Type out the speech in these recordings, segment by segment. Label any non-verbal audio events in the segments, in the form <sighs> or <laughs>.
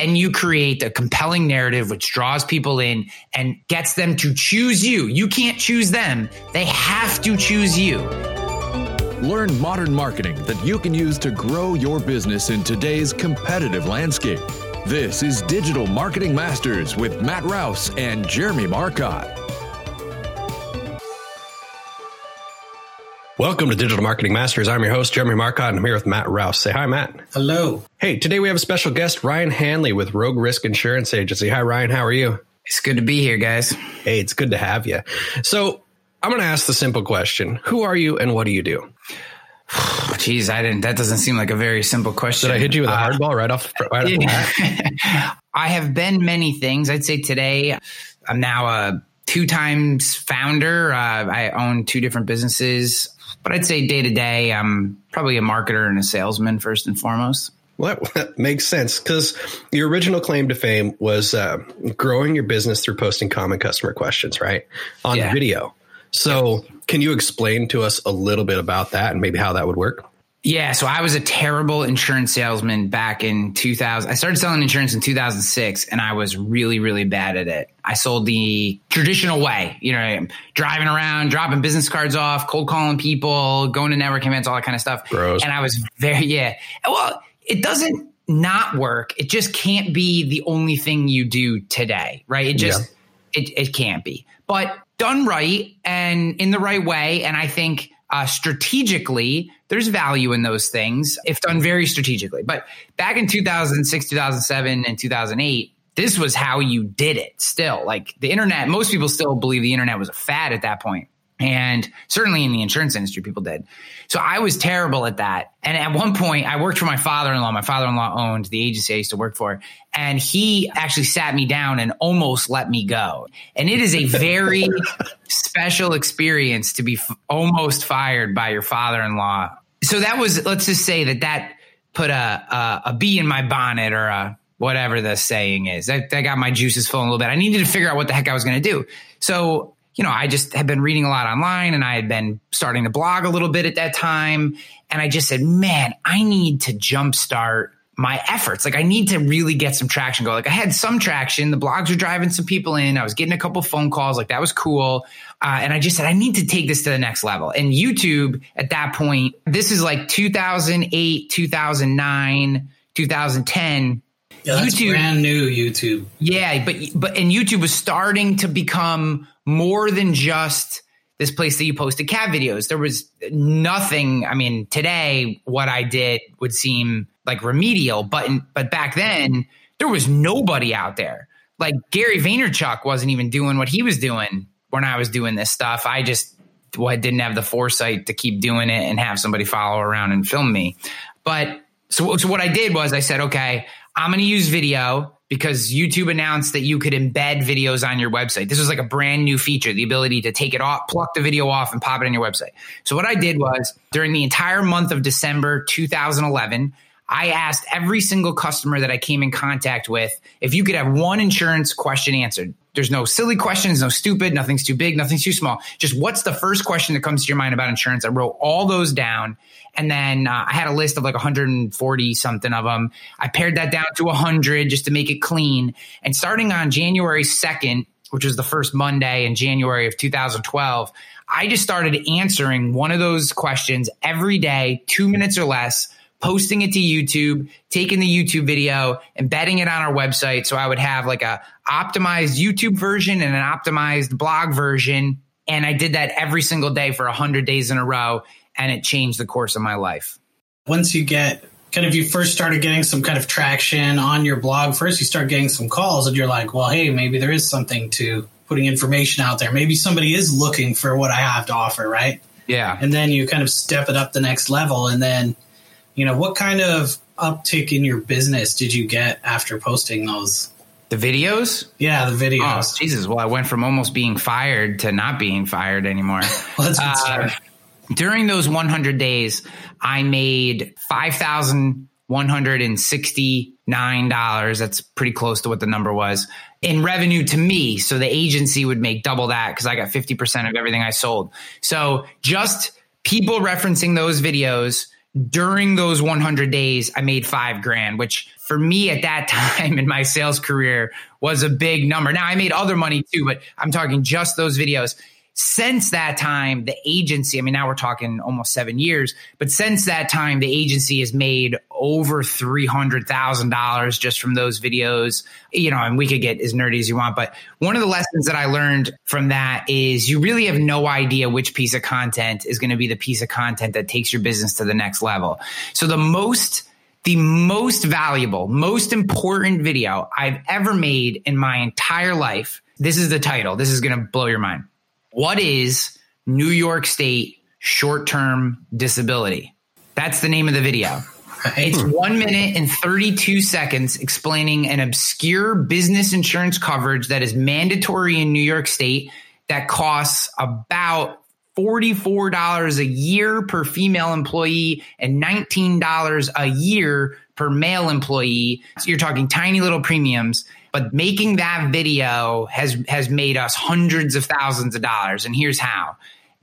can you create a compelling narrative which draws people in and gets them to choose you? You can't choose them, they have to choose you. Learn modern marketing that you can use to grow your business in today's competitive landscape. This is Digital Marketing Masters with Matt Rouse and Jeremy Marcotte. Welcome to Digital Marketing Masters. I'm your host, Jeremy Marcotte, and I'm here with Matt Rouse. Say hi, Matt. Hello. Hey, today we have a special guest, Ryan Hanley with Rogue Risk Insurance Agency. Hi, Ryan. How are you? It's good to be here, guys. Hey, it's good to have you. So, I'm going to ask the simple question Who are you and what do you do? <sighs> Jeez, I didn't. That doesn't seem like a very simple question. Did I hit you with a hard ball right off? Right off the <laughs> bat? I have been many things. I'd say today I'm now a two times founder. Uh, I own two different businesses. But I'd say day to day, I'm probably a marketer and a salesman first and foremost. Well, that <laughs> makes sense because your original claim to fame was uh, growing your business through posting common customer questions, right? On Yeah. video. So, can you explain to us a little bit about that and maybe how that would work? Yeah, so I was a terrible insurance salesman back in 2000. I started selling insurance in 2006 and I was really, really bad at it. I sold the traditional way, you know, driving around, dropping business cards off, cold calling people, going to networking events, all that kind of stuff. Gross. And I was very, yeah. Well, it doesn't not work. It just can't be the only thing you do today, right? It just, it, it can't be. But done right and in the right way. And I think uh, strategically, there's value in those things if done very strategically. But back in 2006, 2007, and 2008, this was how you did it still. Like the internet, most people still believe the internet was a fad at that point. And certainly in the insurance industry, people did. So I was terrible at that. And at one point, I worked for my father in law. My father in law owned the agency I used to work for. And he actually sat me down and almost let me go. And it is a very <laughs> special experience to be f- almost fired by your father in law. So that was, let's just say that that put a, a, a bee in my bonnet or a, whatever the saying is. That, that got my juices flowing a little bit. I needed to figure out what the heck I was going to do. So, you know, I just had been reading a lot online and I had been starting to blog a little bit at that time. And I just said, man, I need to jumpstart my efforts. Like I need to really get some traction go. Like I had some traction. The blogs were driving some people in. I was getting a couple phone calls. Like that was cool. Uh, and I just said, I need to take this to the next level. And YouTube at that point, this is like 2008, 2009, 2010. Yeah, that's YouTube- brand new YouTube. Yeah, but but and YouTube was starting to become more than just this place that you posted cat videos. There was nothing. I mean, today what I did would seem like remedial, but but back then there was nobody out there. Like Gary Vaynerchuk wasn't even doing what he was doing when I was doing this stuff. I just well, I didn't have the foresight to keep doing it and have somebody follow around and film me. But so, so what I did was I said, okay, I'm going to use video because YouTube announced that you could embed videos on your website. This was like a brand new feature, the ability to take it off, pluck the video off and pop it on your website. So what I did was during the entire month of December 2011, I asked every single customer that I came in contact with if you could have one insurance question answered. There's no silly questions, no stupid, nothing's too big, nothing's too small. Just what's the first question that comes to your mind about insurance? I wrote all those down. And then uh, I had a list of like 140 something of them. I pared that down to 100 just to make it clean. And starting on January 2nd, which was the first Monday in January of 2012, I just started answering one of those questions every day, two minutes or less, posting it to YouTube, taking the YouTube video, embedding it on our website. So I would have like a optimized YouTube version and an optimized blog version. And I did that every single day for 100 days in a row. And it changed the course of my life. Once you get kind of you first started getting some kind of traction on your blog, first you start getting some calls and you're like, well, hey, maybe there is something to putting information out there. Maybe somebody is looking for what I have to offer, right? Yeah. And then you kind of step it up the next level. And then, you know, what kind of uptick in your business did you get after posting those? The videos? Yeah, the Oh, videos. Jesus. Well, I went from almost being fired to not being fired anymore. <laughs> Well, that's a good Uh, during those 100 days, I made $5,169. That's pretty close to what the number was in revenue to me. So the agency would make double that because I got 50% of everything I sold. So just people referencing those videos during those 100 days, I made five grand, which for me at that <laughs> time in my sales career was a big number. Now I made other money too, but I'm talking just those videos since that time, the agency, I mean, now we're talking almost seven years, but since that time, the agency has made over $300,000 just from those videos, you know, and we could get as nerdy as you want. But one of the lessons that I learned from that is you really have no idea which piece of content is going to be the piece of content that takes your business to the next level. So the most, the most valuable, most important video I've ever made in my entire life. This is the title. This is going to blow your mind what is New York State short term disability? That's the name of the video. It's hmm. one minute and 32 seconds explaining an obscure business insurance coverage that is mandatory in New York State that costs about $44 a year per female employee and $19 a year per male employee. So you're talking tiny little premiums but making that video has has made us hundreds of thousands of dollars and here's how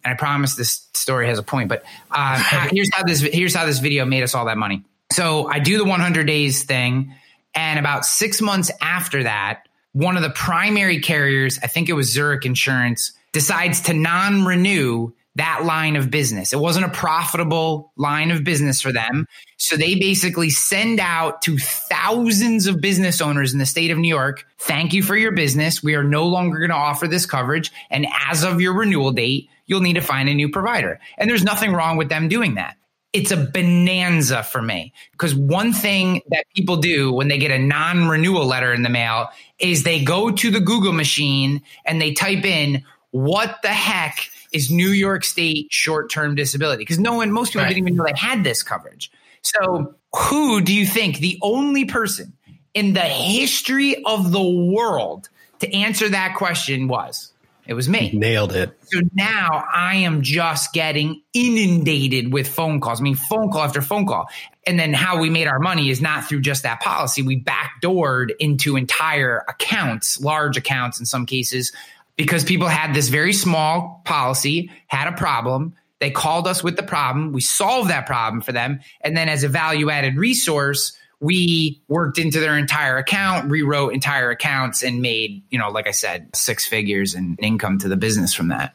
and i promise this story has a point but um, <laughs> here's how this here's how this video made us all that money so i do the 100 days thing and about six months after that one of the primary carriers i think it was zurich insurance decides to non-renew that line of business. It wasn't a profitable line of business for them. So they basically send out to thousands of business owners in the state of New York, thank you for your business. We are no longer going to offer this coverage. And as of your renewal date, you'll need to find a new provider. And there's nothing wrong with them doing that. It's a bonanza for me because one thing that people do when they get a non renewal letter in the mail is they go to the Google machine and they type in, what the heck is New York State short term disability because no one, most people right. didn't even know they had this coverage. So, who do you think the only person in the history of the world to answer that question was? It was me. Nailed it. So now I am just getting inundated with phone calls. I mean, phone call after phone call. And then how we made our money is not through just that policy. We backdoored into entire accounts, large accounts in some cases, because people had this very small policy, had a problem. They called us with the problem. We solved that problem for them. And then as a value added resource, we worked into their entire account, rewrote entire accounts and made, you know, like I said, six figures in income to the business from that.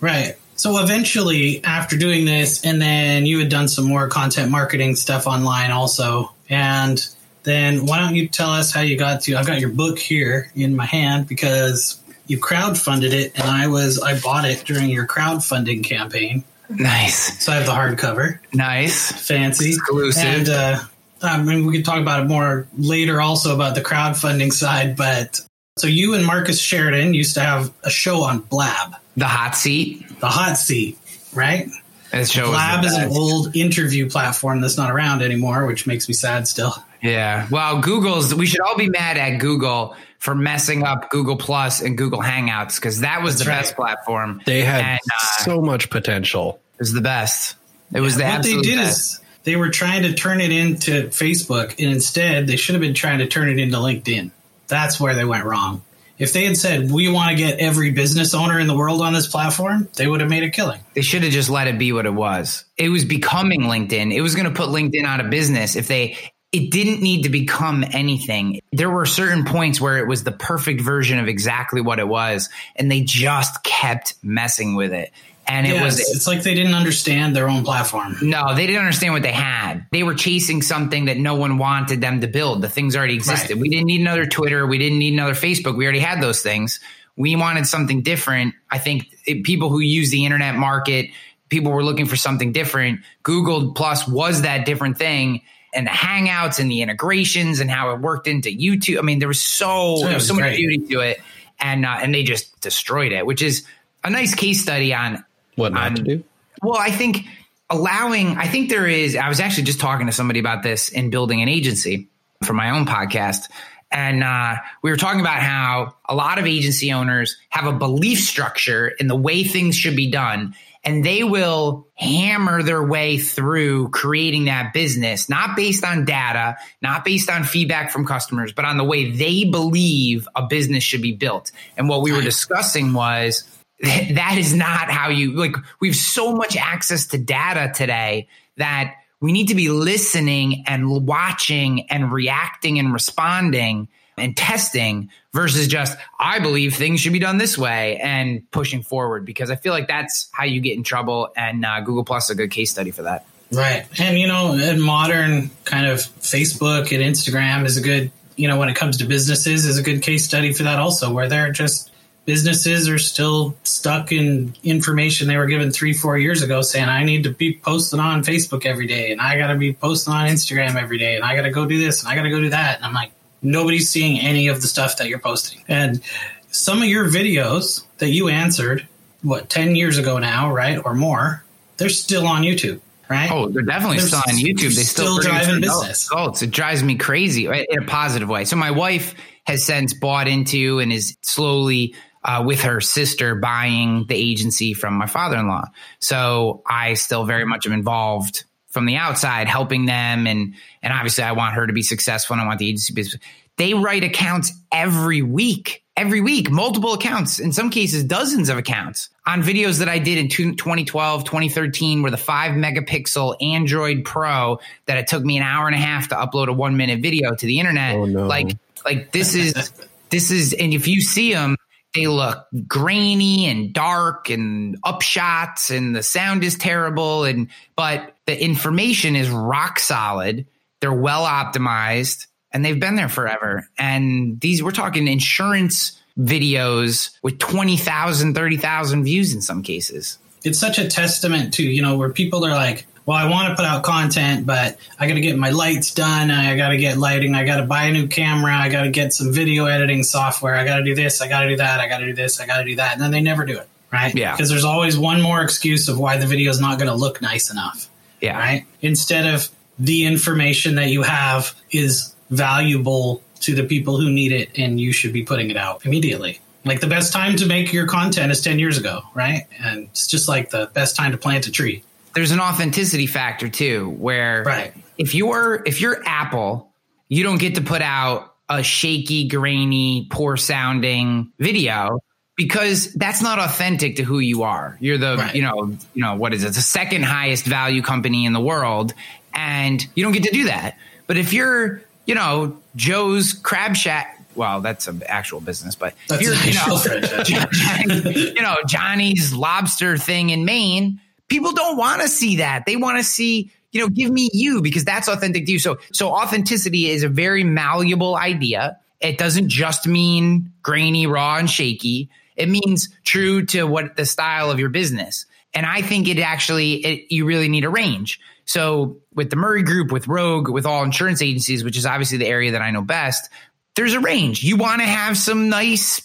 Right. So eventually, after doing this, and then you had done some more content marketing stuff online also. And then why don't you tell us how you got to? I've got your book here in my hand because you crowdfunded it, and I was I bought it during your crowdfunding campaign. Nice. So I have the hardcover. Nice, fancy, exclusive. And uh, I mean, we can talk about it more later, also about the crowdfunding side. But so you and Marcus Sheridan used to have a show on Blab, the hot seat, the hot seat, right? That show Blab is an old interview platform that's not around anymore, which makes me sad still. Yeah. Well, Google's, we should all be mad at Google for messing up Google Plus and Google Hangouts because that was That's the right. best platform. They had and, uh, so much potential. It was the best. It was the what absolute they did best. is they were trying to turn it into Facebook, and instead they should have been trying to turn it into LinkedIn. That's where they went wrong. If they had said we want to get every business owner in the world on this platform, they would have made a killing. They should have just let it be what it was. It was becoming LinkedIn. It was going to put LinkedIn out of business if they it didn't need to become anything. There were certain points where it was the perfect version of exactly what it was, and they just kept messing with it. And it was it's like they didn't understand their own platform. No, they didn't understand what they had. They were chasing something that no one wanted them to build. The things already existed. Right. We didn't need another Twitter, we didn't need another Facebook. We already had those things. We wanted something different. I think it, people who use the internet market, people were looking for something different. Google Plus was that different thing and the hangouts and the integrations and how it worked into YouTube. I mean, there was so there was so much beauty to it, and uh, and they just destroyed it, which is a nice case study on what not on, to do. Well, I think allowing. I think there is. I was actually just talking to somebody about this in building an agency for my own podcast. And uh, we were talking about how a lot of agency owners have a belief structure in the way things should be done and they will hammer their way through creating that business, not based on data, not based on feedback from customers, but on the way they believe a business should be built. And what we were discussing was <laughs> that is not how you like, we have so much access to data today that we need to be listening and watching and reacting and responding and testing versus just I believe things should be done this way and pushing forward because I feel like that's how you get in trouble and uh, Google Plus is a good case study for that. Right. And you know, in modern kind of Facebook and Instagram is a good, you know, when it comes to businesses is a good case study for that also where they're just businesses are still stuck in information they were given three, four years ago saying, I need to be posting on Facebook every day and I got to be posting on Instagram every day and I got to go do this and I got to go do that. And I'm like, nobody's seeing any of the stuff that you're posting. And some of your videos that you answered, what, 10 years ago now, right? Or more, they're still on YouTube. Right? Oh, they're definitely they're still on YouTube. They still, still driving business. Results. It drives me crazy in a positive way. So my wife has since bought into and is slowly uh, with her sister buying the agency from my father-in-law. So I still very much am involved from the outside, helping them, and and obviously I want her to be successful, and I want the agency business. They write accounts every week, every week, multiple accounts, in some cases, dozens of accounts on videos that I did in 2012, 2013, where the five megapixel Android Pro that it took me an hour and a half to upload a one minute video to the internet. Oh, no. Like, like this is, this is, and if you see them, they look grainy and dark and upshots and the sound is terrible and but the information is rock solid. They're well optimized and they've been there forever. And these we're talking insurance videos with 20,000 30,000 views in some cases. It's such a testament to you know where people are like well, I want to put out content, but I got to get my lights done. I got to get lighting. I got to buy a new camera. I got to get some video editing software. I got to do this. I got to do that. I got to do this. I got to do that. And then they never do it. Right. Yeah. Because there's always one more excuse of why the video is not going to look nice enough. Yeah. Right. Instead of the information that you have is valuable to the people who need it and you should be putting it out immediately. Like the best time to make your content is 10 years ago, right? And it's just like the best time to plant a tree there's an authenticity factor too, where right. if you're if you're Apple, you don't get to put out a shaky, grainy, poor sounding video because that's not authentic to who you are. You're the right. you know you know what is it? The second highest value company in the world, and you don't get to do that. But if you're you know Joe's Crab Shack well, that's an actual business, but that's you're, you know, Johnny, <laughs> you know, Johnny's lobster thing in Maine, people don't want to see that. They want to see, you know, give me you because that's authentic to you. So, so authenticity is a very malleable idea. It doesn't just mean grainy, raw, and shaky. It means true to what the style of your business. And I think it actually, it, you really need a range. So with the Murray Group, with Rogue, with all insurance agencies, which is obviously the area that I know best, there's a range. You want to have some nice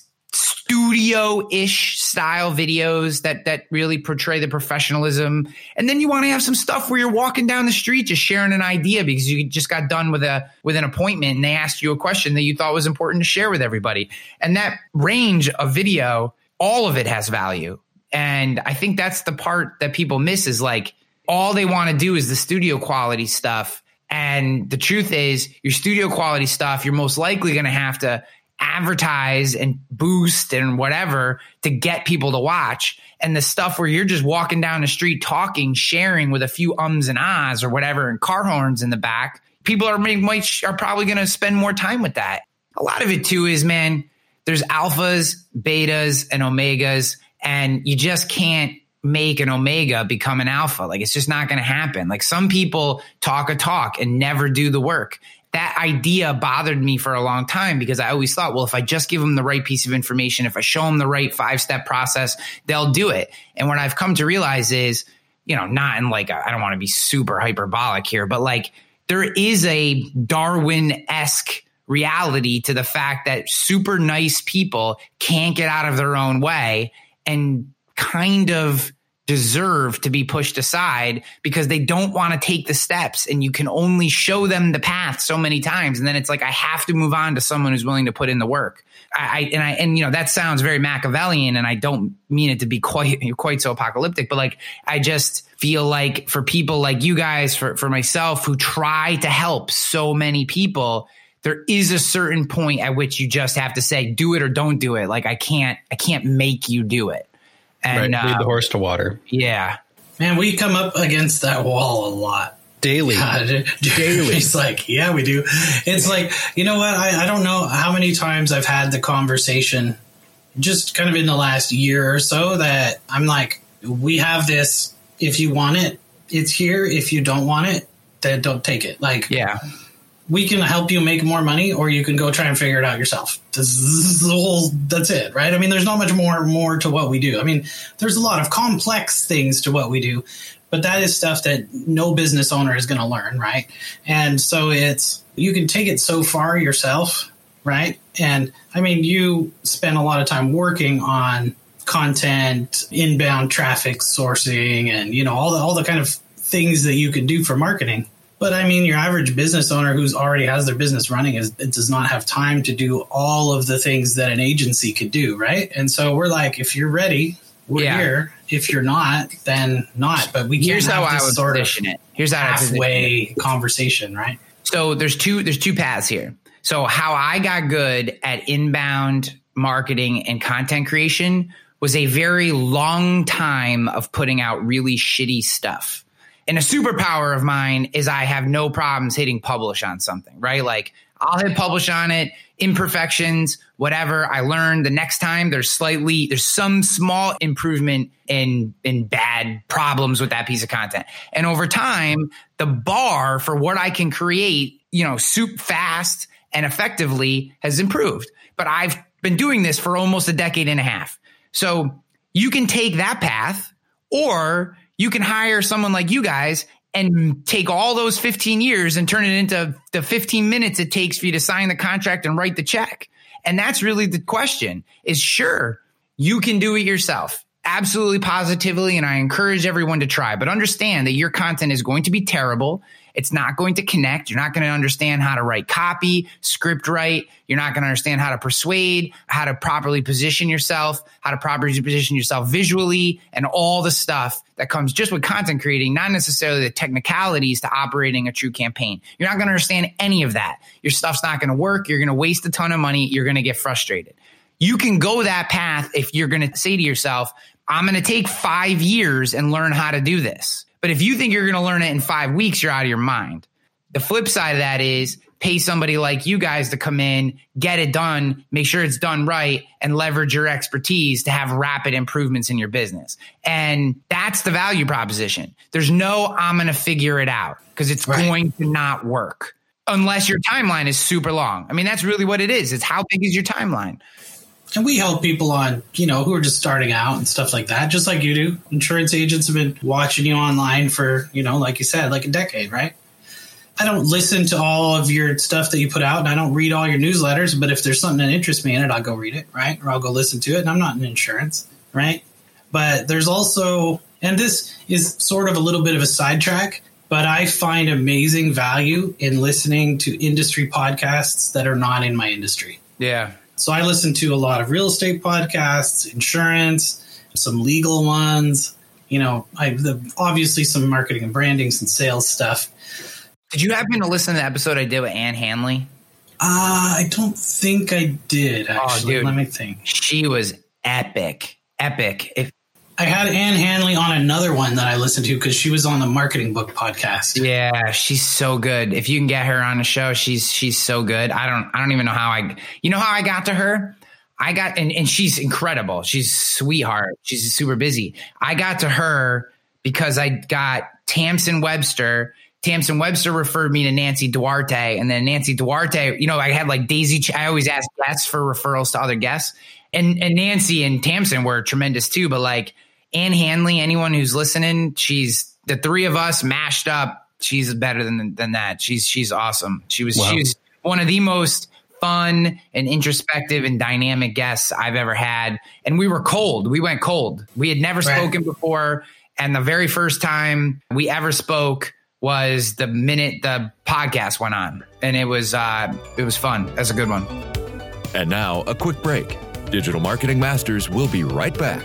studio-ish style videos that that really portray the professionalism. And then you want to have some stuff where you're walking down the street just sharing an idea because you just got done with a with an appointment and they asked you a question that you thought was important to share with everybody. And that range of video all of it has value. And i think that's the part that people miss is like all they want to do is the studio quality stuff. And the truth is your studio quality stuff you're most likely going to have to advertise and boost and whatever to get people to watch. And the stuff where you're just walking down the street talking, sharing with a few ums and ahs or whatever, and car horns in the back, people are might are probably going to spend more time with that. A lot of it too is man, there's alphas, betas, and omegas, and you just can't make an omega become an alpha. Like it's just not going to happen. Like some people talk a talk and never do the work that idea bothered me for a long time because I always thought, well, if I just give them the right piece of information, if I show them the right five step process, they'll do it. And what I've come to realize is, you know, not in like, I don't want to be super hyperbolic here, but like there is a Darwin esque reality to the fact that super nice people can't get out of their own way and kind of deserve to be pushed aside because they don't want to take the steps and you can only show them the path so many times. And then it's like I have to move on to someone who's willing to put in the work. I, I and I and you know that sounds very Machiavellian and I don't mean it to be quite <laughs> quite so apocalyptic but like I just feel like for people like you guys for for myself who try to help so many people there is a certain point at which you just have to say do it or don't do it. Like I can't I can't make you do it and right, lead the uh, horse to water. Yeah, man, we come up against that wall a lot. daily. <laughs> daily. He's like, yeah, we do. It's like, you know what? I, I don't know how many times I've had the conversation just kind of in the last year or so that I'm like, we have this. If you want it, it's here. If you don't want it, then don't take it. Like, Yeah. We can help you make more money or you can go try and figure it out yourself. This is the whole that's it, right? I mean, there's not much more more to what we do. I mean, there's a lot of complex things to what we do, but that is stuff that no business owner is going to learn, right? And so it's you can take it so far yourself, right? And I mean, you spend a lot of time working on content, inbound traffic sourcing and you know, all the all the kind of things that you can do for marketing. But I mean, your average business owner who's already has their business running is it does not have time to do all of the things that an agency could do, right? And so we're like, if you're ready, we're Yeah. here. If you're not, then not. But we can't Here's how I would sort of it. Here's how position halfway conversation, right? So there's two there's two paths here. So how I got good at inbound marketing and content creation was a very long time of putting out really shitty stuff. And a superpower of mine is I have no problems hitting publish on something, right? Like I'll hit publish on it, imperfections, whatever. I learn the next time there's slightly there's some small improvement in in bad problems with that piece of content. And over time, the bar for what I can create, you know, soup fast and effectively has improved. But I've been doing this for almost a decade and a half. So you can take that path or you can hire someone like you guys and take all those 15 years and turn it into the 15 minutes it takes for you to sign the contract and write the check. And that's really the question is sure, you can do it yourself. Absolutely positively. And I encourage everyone to try, but understand that your content is going to be terrible. It's not going to connect. You're not going to understand how to write copy, script write. You're not going to understand how to persuade, how to properly position yourself, how to properly position yourself visually, and all the stuff that comes just with content creating, not necessarily the technicalities to operating a true campaign. You're not going to understand any of that. Your stuff's not going to work. You're going to waste a ton of money. You're going to get frustrated. You can go that path if you're going to say to yourself, I'm going to take five years and learn how to do this. But if you think you're going to learn it in five weeks, you're out of your mind. The flip side of that is pay somebody like you guys to come in, get it done, make sure it's done right, and leverage your expertise to have rapid improvements in your business. And that's the value proposition. There's no, I'm going to figure it out because it's Right. going to not work unless your timeline is super long. I mean, that's really what it is. It's how big is your timeline? And we help people on, you know, who are just starting out and stuff like that, just like you do. Insurance agents have been watching you online for, you know, like you said, like a decade, right? I don't listen to all of your stuff that you put out and I don't read all your newsletters, but if there's something that interests me in it, I'll go read it, right? Or I'll go listen to it. And I'm not in insurance, right? But there's also, and this is sort of a little bit of a sidetrack, but I find amazing value in listening to industry podcasts that are not in my industry. Yeah. So I listen to a lot of real estate podcasts, insurance, some legal ones. You know, I the, obviously some marketing and branding, some sales stuff. Did you happen to listen to the episode I did with Ann Handley? Uh, I don't think I did actually. dude. Let me think. She was epic. Epic. If I had Ann Handley on another one that I listened to because she was on the marketing book podcast. Yeah, she's so good. If you can get her on the show, she's she's so good. I don't I don't even know how I you know how I got to her? I got and, and she's incredible. She's sweetheart. She's super busy. I got to her because I got Tamsin Webster. Tamsin Webster referred me to Nancy Duarte, and then Nancy Duarte, you know, I had like Daisy. I always ask guests for referrals to other guests, and and Nancy and Tamsin were tremendous too. But like Ann Handley, anyone who's listening, she's the three of us mashed up. She's better than than that. She's she's awesome. She was Wow. she was one of the most fun and introspective and dynamic guests I've ever had. And we were cold. We went cold. We had never Right. spoken before. And the very first time we ever spoke was the minute the podcast went on. And it was uh it was fun. That's a good one. And now, a quick break. Digital Marketing Masters will be right back.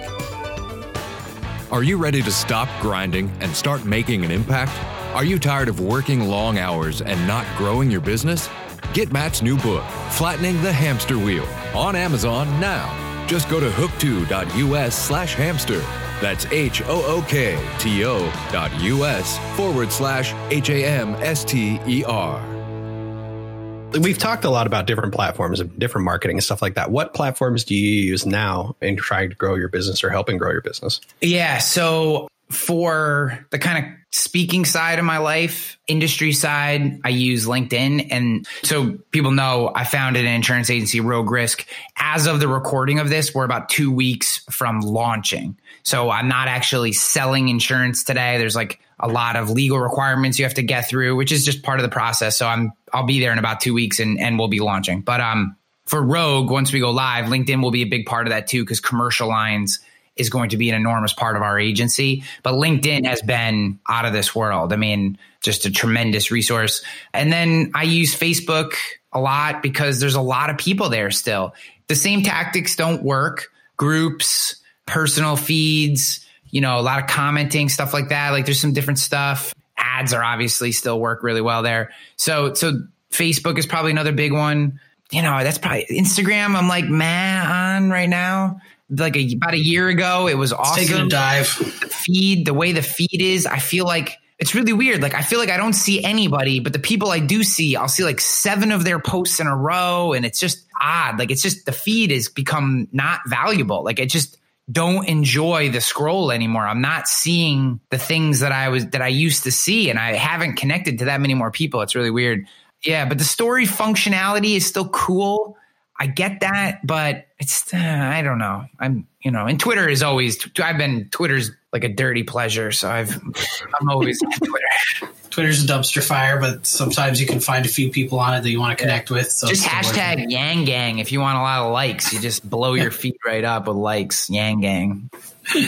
Are you ready to stop grinding and start making an impact? Are you tired of working long hours and not growing your business? Get Matt's new book, Flattening the Hamster Wheel, on Amazon now. Just go to hook2.us slash hamster. That's H O O K T O dot US forward slash H A M S T E R. We've talked a lot about different platforms and different marketing and stuff like that. What platforms do you use now in trying to grow your business or helping grow your business? Yeah. So for the kind of speaking side of my life, industry side, I use LinkedIn. And so people know I founded an insurance agency, Rogue Risk. As of the recording of this, we're about two weeks from launching. So I'm not actually selling insurance today. There's like a lot of legal requirements you have to get through, which is just part of the process. So I'm I'll be there in about two weeks and, and we'll be launching. But um for Rogue, once we go live, LinkedIn will be a big part of that too, because commercial lines is going to be an enormous part of our agency. But LinkedIn has been out of this world. I mean, just a tremendous resource. And then I use Facebook a lot because there's a lot of people there still. The same tactics don't work. Groups, personal feeds, you know, a lot of commenting, stuff like that. Like there's some different stuff. Ads are obviously still work really well there. So, so Facebook is probably another big one. You know, that's probably Instagram. I'm like, man, on right now like a, about a year ago. It was awesome. Taking a dive. The feed, the way the feed is, I feel like it's really weird. Like I feel like I don't see anybody, but the people I do see, I'll see like seven of their posts in a row, and it's just odd. Like it's just the feed has become not valuable. Like it just don't enjoy the scroll anymore. I'm not seeing the things that I was that I used to see, and I haven't connected to that many more people. It's really weird. Yeah, but the story functionality is still cool. I get that, but it's uh, I don't know. I'm you know, and Twitter is always I've been Twitter's like a dirty pleasure, so I've I'm always on Twitter. <laughs> Twitter's a dumpster fire, but sometimes you can find a few people on it that you want to connect with. So just hashtag Yang Gang if you want a lot of likes. You just blow your <laughs> feet right up with likes, Yang Gang. <laughs>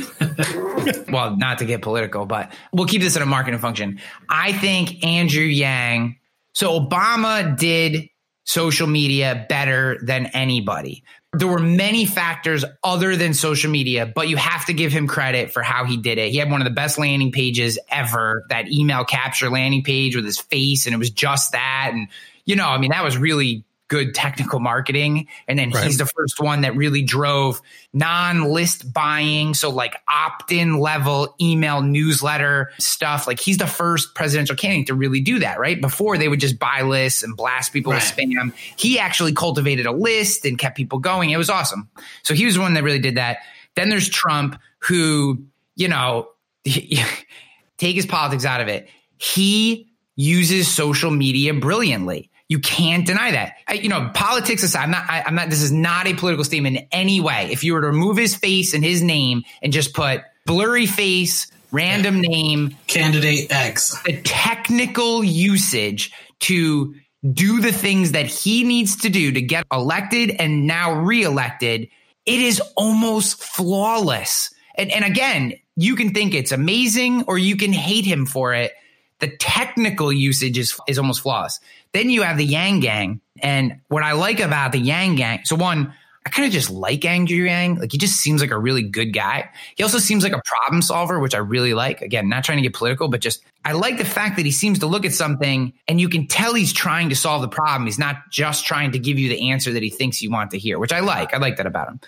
well, not to get political, but we'll keep this in a marketing function. I think Andrew Yang. So Obama did social media better than anybody. There were many factors other than social media, but you have to give him credit for how he did it. He had one of the best landing pages ever, that email capture landing page with his face, and it was just that. And, you know, I mean, that was really good technical marketing. And then right. he's the first one that really drove non list buying. So, like opt in level email newsletter stuff. Like, he's the first presidential candidate to really do that, right? Before they would just buy lists and blast people right. with spam. He actually cultivated a list and kept people going. It was awesome. So, he was the one that really did that. Then there's Trump, who, you know, <laughs> take his politics out of it. He uses social media brilliantly. You can't deny that. I, you know, politics aside, I'm not, I, I'm not, this is not a political statement in any way. If you were to remove his face and his name and just put blurry face, random name, candidate X, the technical usage to do the things that he needs to do to get elected and now reelected, it is almost flawless. And, and again, you can think it's amazing or you can hate him for it. The technical usage is, is almost flawless. Then you have the Yang Gang. And what I like about the Yang Gang, so one, I kind of just like Andrew Yang. Like he just seems like a really good guy. He also seems like a problem solver, which I really like. Again, not trying to get political, but just I like the fact that he seems to look at something and you can tell he's trying to solve the problem. He's not just trying to give you the answer that he thinks you want to hear, which I like. I like that about him.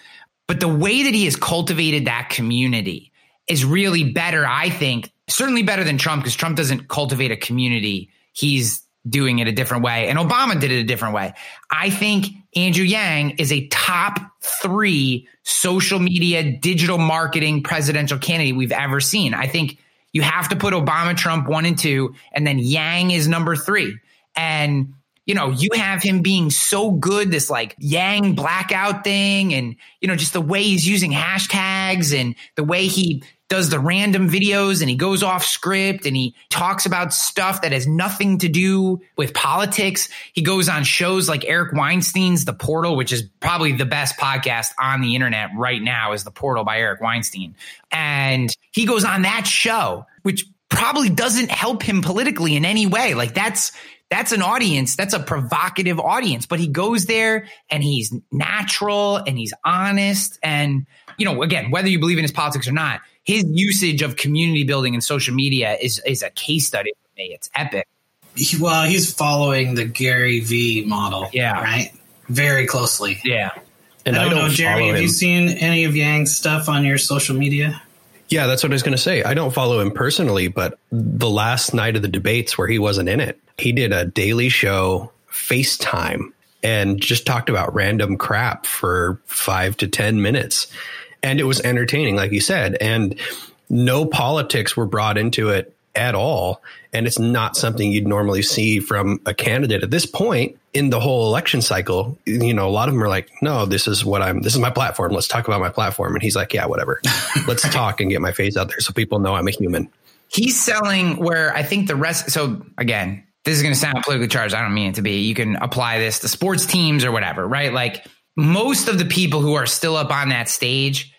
But the way that he has cultivated that community is really better, I think, certainly better than Trump because Trump doesn't cultivate a community. He's doing it a different way, and Obama did it a different way. I think Andrew Yang is a top three social media, digital marketing presidential candidate we've ever seen. I think you have to put Obama, Trump one and two, and then Yang is number three. And you know, you have him being so good, this like Yang blackout thing, and you know, just the way he's using hashtags and the way he does the random videos and he goes off script and he talks about stuff that has nothing to do with politics. He goes on shows like Eric Weinstein's The Portal, which is probably the best podcast on the internet right now is The Portal by Eric Weinstein. And he goes on that show, which probably doesn't help him politically in any way. Like that's that's an audience, that's a provocative audience, but he goes there and he's natural and he's honest and you know, again, whether you believe in his politics or not, his usage of community building and social media is is a case study for me. It's epic. Well, he's following the Gary V model. Yeah. Right? Very closely. Yeah. And I don't, I don't know, Jerry, have you seen any of Yang's stuff on your social media? Yeah, that's what I was going to say. I don't follow him personally, but the last night of the debates where he wasn't in it, he did a daily show FaceTime and just talked about random crap for five to 10 minutes. And it was entertaining, like you said. And no politics were brought into it at all. And it's not something you'd normally see from a candidate at this point in the whole election cycle. You know, a lot of them are like, no, this is what I'm, this is my platform. Let's talk about my platform. And he's like, yeah, whatever. <laughs> Let's talk and get my face out there so people know I'm a human. He's selling where I think the rest, so again, this is going to sound politically charged. I don't mean it to be. You can apply this to sports teams or whatever, right? Like most of the people who are still up on that stage,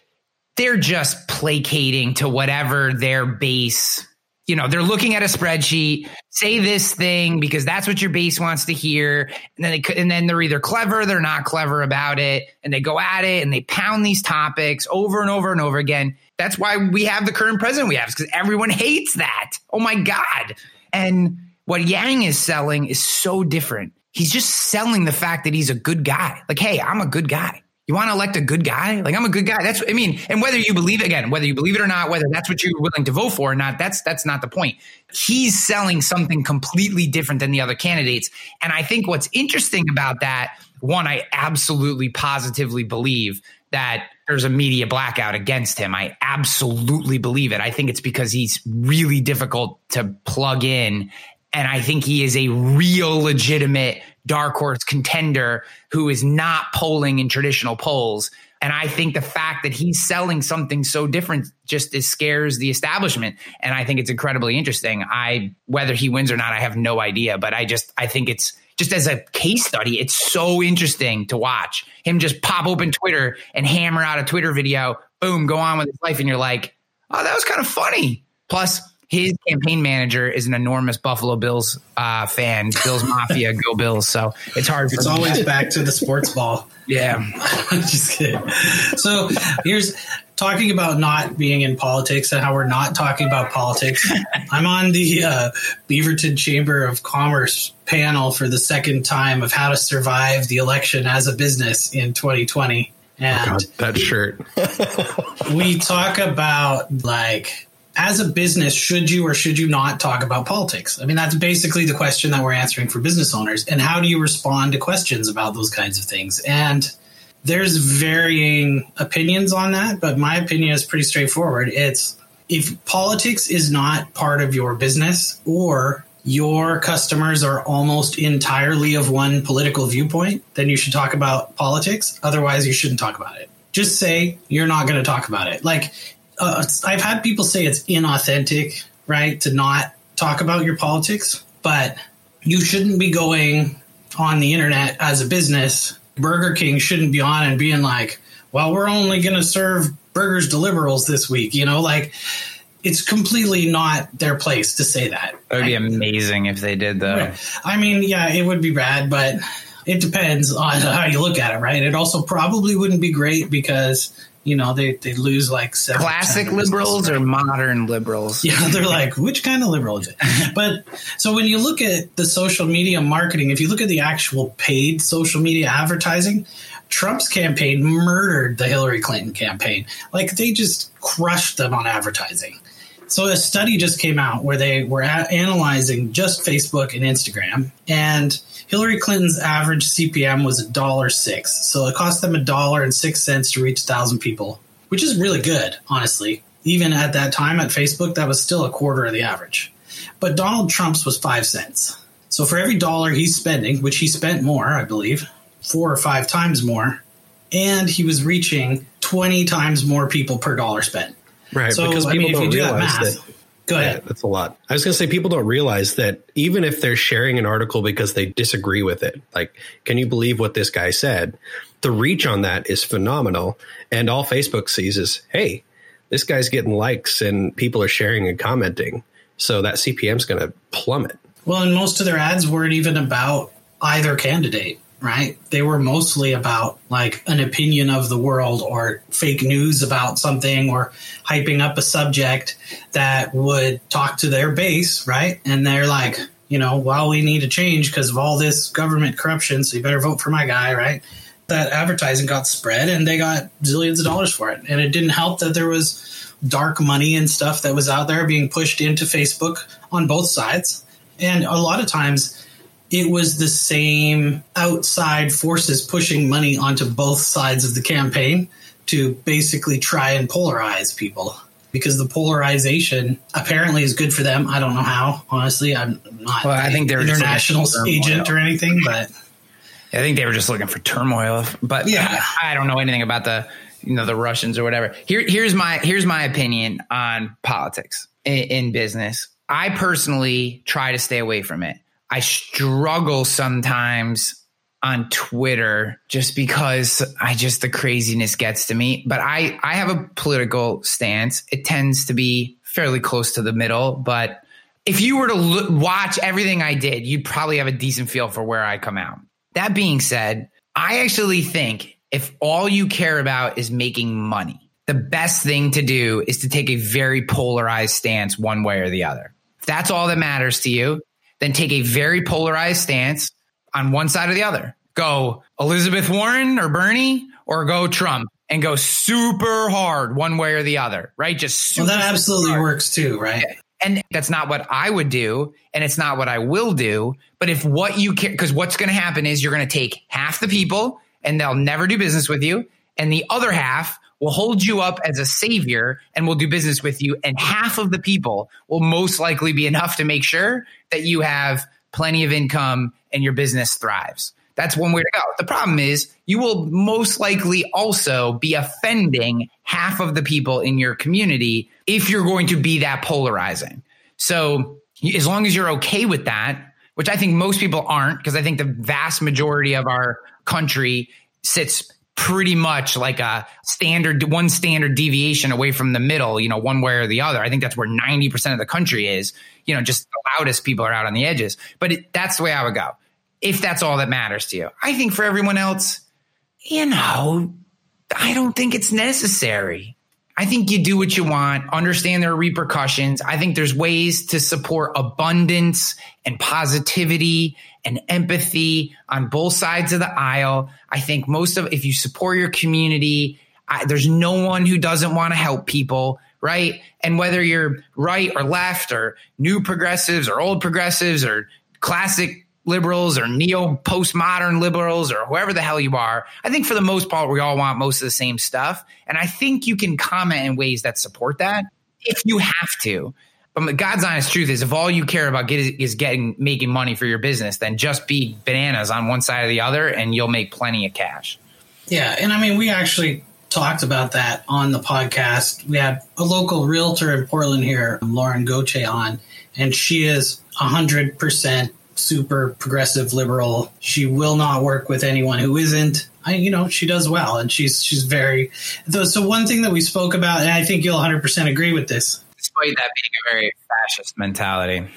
they're just placating to whatever their base you know, they're looking at a spreadsheet, say this thing because that's what your base wants to hear. And then they and then they're either clever, they're not clever about it, and they go at it and they pound these topics over and over and over again. That's why we have the current president we have, because everyone hates that. Oh my God. And what Yang is selling is so different. He's just selling the fact that he's a good guy. Like, hey, I'm a good guy. You want to elect a good guy? Like I'm a good guy. That's what I mean, and whether you believe again, whether you believe it or not, whether that's what you're willing to vote for or not, that's that's not the point. He's selling something completely different than the other candidates. And I think what's interesting about that, one, I absolutely positively believe that there's a media blackout against him. I absolutely believe it. I think it's because he's really difficult to plug in and I think he is a real legitimate dark horse contender who is not polling in traditional polls. And I think the fact that he's selling something so different just scares the establishment. And I think it's incredibly interesting. I, whether he wins or not, I have no idea, but I just, I think it's just as a case study, it's so interesting to watch him just pop open Twitter and hammer out a Twitter video, boom, go on with his life. And you're like, oh, that was kind of funny. Plus, his campaign manager is an enormous Buffalo Bills uh, fan, Bills Mafia, <laughs> go Bills. So it's hard. it's always to- <laughs> back to the sports ball. Yeah, <laughs> just kidding. So here's talking about not being in politics and how we're not talking about politics. I'm on the uh, Beaverton Chamber of Commerce panel for the second time of how to survive the election as a business in 2020. And oh God, that shirt. we talk about like as a business, should you or should you not talk about politics? I mean, that's basically the question that we're answering for business owners. And how do you respond to questions about those kinds of things? And there's varying opinions on that, but my opinion is pretty straightforward. It's if politics is not part of your business or your customers are almost entirely of one political viewpoint, then you should talk about politics. Otherwise, you shouldn't talk about it. Just say you're not going to talk about it. Like uh, I've had people say it's inauthentic, right, to not talk about your politics, but you shouldn't be going on the internet as a business. Burger King shouldn't be on and being like, well, we're only going to serve burgers to liberals this week. You know, like it's completely not their place to say that. It would be amazing if they did, though. I mean, yeah, it would be bad, but it depends on how you look at it, right? It also probably wouldn't be great because you know they, they lose like classic liberals or modern liberals? Yeah <laughs> they're like which kind of liberal is it? <laughs> But so when you look at the social media marketing if you look at the actual paid social media advertising trump's campaign murdered the hillary clinton campaign. Like they just crushed them on advertising so a study just came out where they were analyzing just facebook and instagram and Hillary Clinton's average CPM was a dollar six, so it cost them a dollar and six cents to reach a thousand people, which is really good, honestly. Even at that time at Facebook, that was still a quarter of the average. But Donald Trump's was five cents. So for every dollar he's spending, which he spent more, I believe, four or five times more, and he was reaching 20 times more people per dollar spent. Right. So, because people I mean, don't realize that, that Go ahead. Yeah, that's a lot. I was going to say people don't realize that even if they're sharing an article because they disagree with it, like, can you believe what this guy said? The reach on that is phenomenal. And all Facebook sees is, hey, this guy's getting likes and people are sharing and commenting. So that CPM is going to plummet. Well, and most of their ads weren't even about either candidate right? They were mostly about like an opinion of the world or fake news about something or hyping up a subject that would talk to their base, right? And they're like, you know, well, we need to change because of all this government corruption, so you better vote for my guy, right? that advertising got spread and they got zillions of dollars for it. And it didn't help that there was dark money and stuff that was out there being pushed into Facebook on both sides. And a lot of times it was the same outside forces pushing money onto both sides of the campaign to basically try and polarize people because the polarization apparently is good for them. I don't know how, honestly. I'm not well, I think they're international agent or anything, but I think they were just looking for turmoil. But yeah, I, I don't know anything about the you know the Russians or whatever. Here, here's my here's my opinion on politics in, in business. I personally try to stay away from it. I struggle sometimes on Twitter just because I just the craziness gets to me. But I I have a political stance. It tends to be fairly close to the middle, but if you were to look, watch everything I did, you'd probably have a decent feel for where I come out. That being said, I actually think if all you care about is making money, the best thing to do is to take a very polarized stance one way or the other. If that's all that matters to you, then take a very polarized stance on one side or the other. Go Elizabeth Warren or Bernie or go Trump and go super hard one way or the other, right? Just well, that absolutely hard. works too, right? And that's not what I would do. And it's not what I will do. But if what you care, because what's going to happen is you're going to take half the people and they'll never do business with you. And the other half will hold you up as a savior and will do business with you. And half of the people will most likely be enough to make sure that you have plenty of income and your business thrives. That's one way to go. The problem is you will most likely also be offending half of the people in your community if you're going to be that polarizing. So as long as you're okay with that, which I think most people aren't, because I think the vast majority of our country sits pretty much like a standard one standard deviation away from the middle you know one way or the other i think that's where 90% of the country is you know just the loudest people are out on the edges but it, that's the way i would go if that's all that matters to you. I think for everyone else, you know, I don't think it's necessary. I think you do what you want, understand there are repercussions. I think there's ways to support abundance and positivity and empathy on both sides of the aisle. I think most of, if you support your community, I, there's no one who doesn't want to help people, right? And whether you're right or left or new progressives or old progressives or classic liberals or neo postmodern liberals or whoever the hell you are. I think for the most part, we all want most of the same stuff. And I think you can comment in ways that support that if you have to. But God's honest truth is if all you care about get, is getting making money for your business, then just be bananas on one side or the other and you'll make plenty of cash. Yeah. And I mean, we actually talked about that on the podcast. We had a local realtor in Portland here, Lauren Goche, on, and she is 100% super progressive liberal. She will not work with anyone who isn't. I, you know, she does well, and she's she's very. So one thing that we spoke about, and I think you'll 100 percent agree with this, despite that being a very fascist mentality.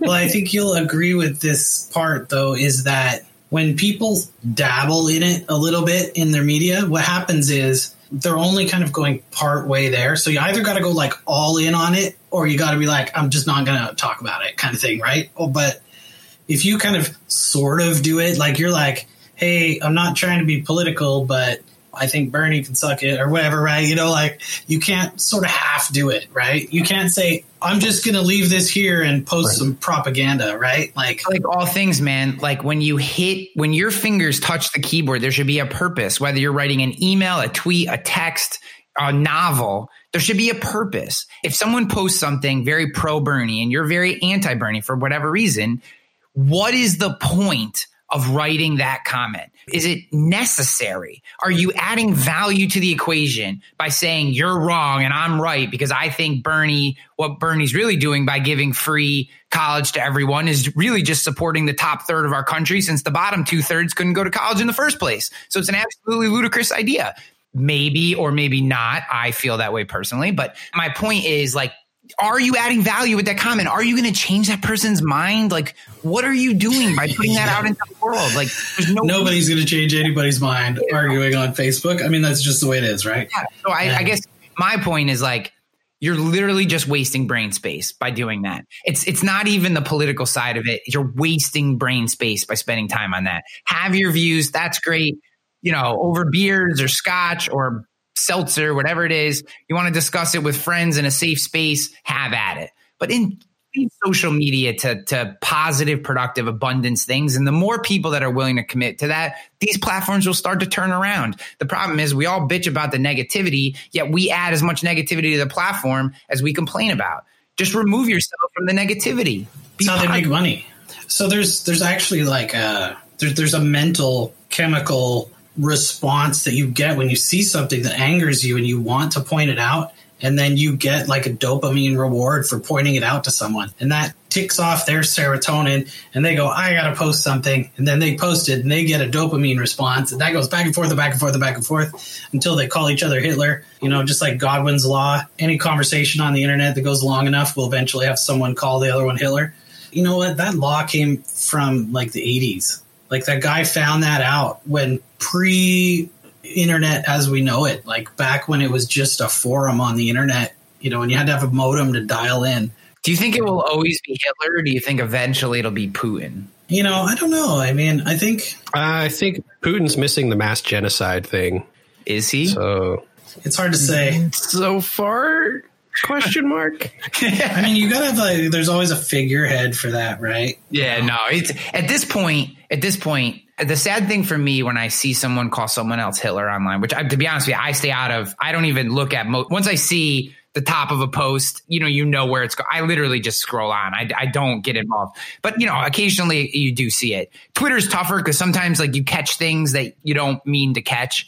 well, I think you'll agree with this part though, is that when people dabble in it a little bit in their media, what happens is they're only kind of going part way there. So you either got to go like all in on it, or you got to be like, I'm just not going to talk about it, kind of thing, right? Oh, but if you kind of sort of do it, like you're like, hey, I'm not trying to be political, but I think Bernie can suck it or whatever, right? You know, like you can't sort of half do it, right? You can't say, I'm just going to leave this here and post right. some propaganda, right? Like, like all things, man, like when you hit, when your fingers touch the keyboard, there should be a purpose, whether you're writing an email, a tweet, a text, a novel, there should be a purpose. If someone posts something very pro Bernie and you're very anti Bernie for whatever reason, what is the point of writing that comment? Is it necessary? Are you adding value to the equation by saying you're wrong and I'm right because I think Bernie, what Bernie's really doing by giving free college to everyone is really just supporting the top third of our country since the bottom two thirds couldn't go to college in the first place. So it's an absolutely ludicrous idea. Maybe or maybe not. I feel that way personally. But my point is like, are you adding value with that comment? Are you going to change that person's mind? Like, what are you doing by putting that out into the world? Like, there's no <laughs> nobody's going to change anybody's mind arguing on Facebook. I mean, that's just the way it is, right? Yeah. So I, I guess my point is like, you're literally just wasting brain space by doing that. It's it's not even the political side of it. You're wasting brain space by spending time on that. Have your views, that's great. you know, over beers or scotch or seltzer, whatever it is, you want to discuss it with friends in a safe space, have at it. But in social media to, to positive, productive, abundance things. And the more people that are willing to commit to that, these platforms will start to turn around. The problem is we all bitch about the negativity, yet we add as much negativity to the platform as we complain about. Just remove yourself from the negativity. Be That's how they make money. So there's there's actually like a there's there's a mental chemical response that you get when you see something that angers you and you want to point it out and then you get like a dopamine reward for pointing it out to someone. And that ticks off their serotonin and they go i gotta post something. And then they post it and they get a dopamine response. And that goes back and forth and back and forth and back and forth until they call each other hitler. You know just like godwin's law any conversation on the internet that goes long enough will eventually have someone call the other one hitler. You know what? That law came from like the 80s like that guy found that out when pre internet as we know it, like back when it was just a forum on the internet, you know, and you had to have a modem to dial in. Do you think it will always be Hitler or do you think eventually it'll be Putin? You know, I don't know. I mean, I think uh, I think Putin's missing the mass genocide thing. Is he? So it's hard to say. So far, question mark. <laughs> I mean, you gotta have like. There's always a figurehead for that, right? Yeah. No. It's at this point. At this point, the sad thing for me when I see someone call someone else Hitler online, which I, to be honest with you, I stay out of. I don't even look at mo- once I see the top of a post, you know, you know where it's. Go- I literally just scroll on. I, I don't get involved, but you know, occasionally you do see it. Twitter's tougher because sometimes like you catch things that you don't mean to catch.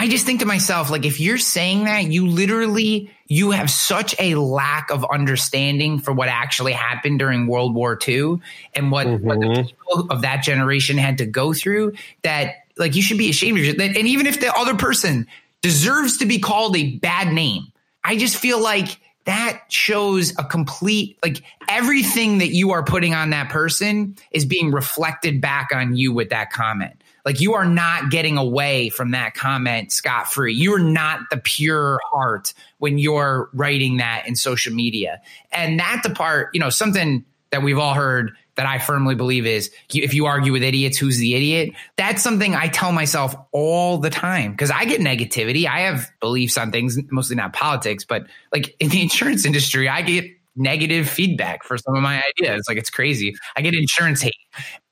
I just think to myself, like, if you're saying that, you literally, you have such a lack of understanding for what actually happened during World War II and what, mm-hmm. what the mm-hmm. people of that generation had to go through that, like, you should be ashamed of it. And even if the other person deserves to be called a bad name, I just feel like that shows a complete, like, everything that you are putting on that person is being reflected back on you with that comment. Like you are not getting away from that comment scot free. You are not the pure heart when you're writing that in social media. And that the part, you know, something that we've all heard that I firmly believe is if you argue with idiots, who's the idiot? That's something I tell myself all the time because I get negativity. I have beliefs on things, mostly not politics, but like in the <laughs> insurance industry, I get negative feedback for some of my ideas. Like it's crazy. I get insurance hate.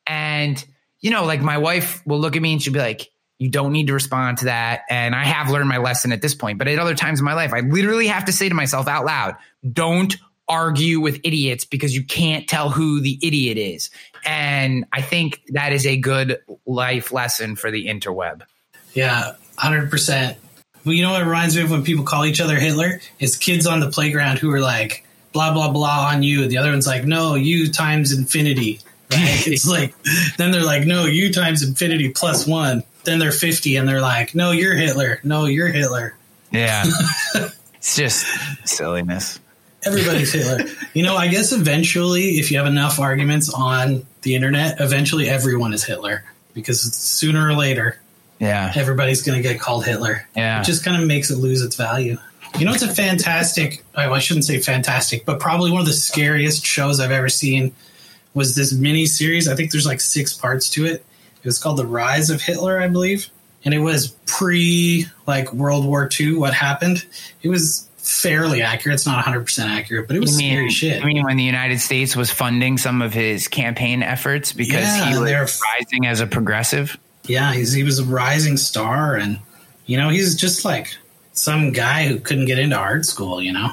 And you know, like my wife will look at me and she'll be like, you don't need to respond to that. And I have learned my lesson at this point. But at other times in my life, I literally have to say to myself out loud, don't argue with idiots because you can't tell who the idiot is. And I think that is a good life lesson for the interweb. Yeah, 100%. Well, you know what reminds me of when people call each other Hitler? Is kids on the playground who are like, blah, blah, blah on you. The other one's like, no, you times infinity. Right? <laughs> it's like then they're like, no, you times infinity plus one. Then they're fifty, and they're like, no, you're Hitler. No, you're Hitler. Yeah, <laughs> it's just silliness. Everybody's Hitler. You know, I guess eventually, if you have enough arguments on the internet, eventually everyone is Hitler because sooner or later, yeah, everybody's going to get called Hitler. Yeah, it just kind of makes it lose its value. You know, it's a fantastic. Oh, I shouldn't say fantastic, but probably one of the scariest shows I've ever seen was this mini series. I think there's like six parts to it. It was called The Rise of Hitler, I believe. And it was pre like World War II, what happened. It was fairly accurate. It's not 100% accurate, but it was mean, scary shit. I mean, when the United States was funding some of his campaign efforts because yeah, he was rising as a progressive? Yeah, he was a rising star. And, you know, he's just like some guy who couldn't get into art school, you know?